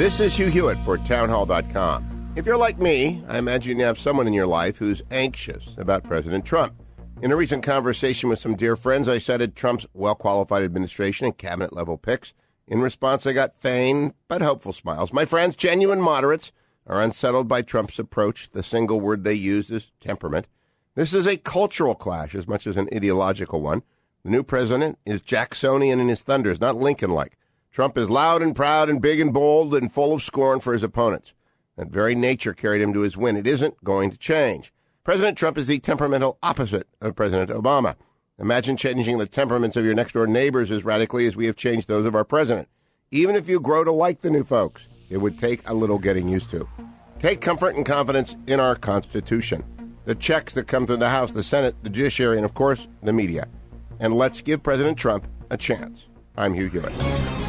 This is Hugh Hewitt for Townhall.com. If you're like me, I imagine you have someone in your life who's anxious about President Trump. In a recent conversation with some dear friends, I cited Trump's well qualified administration and cabinet level picks. In response, I got feigned but hopeful smiles. My friends, genuine moderates, are unsettled by Trump's approach. The single word they use is temperament. This is a cultural clash as much as an ideological one. The new president is Jacksonian in his thunders, not Lincoln like. Trump is loud and proud and big and bold and full of scorn for his opponents. That very nature carried him to his win. It isn't going to change. President Trump is the temperamental opposite of President Obama. Imagine changing the temperaments of your next door neighbors as radically as we have changed those of our president. Even if you grow to like the new folks, it would take a little getting used to. Take comfort and confidence in our Constitution, the checks that come through the House, the Senate, the judiciary, and of course, the media and let's give President Trump a chance. I'm Hugh Hewitt.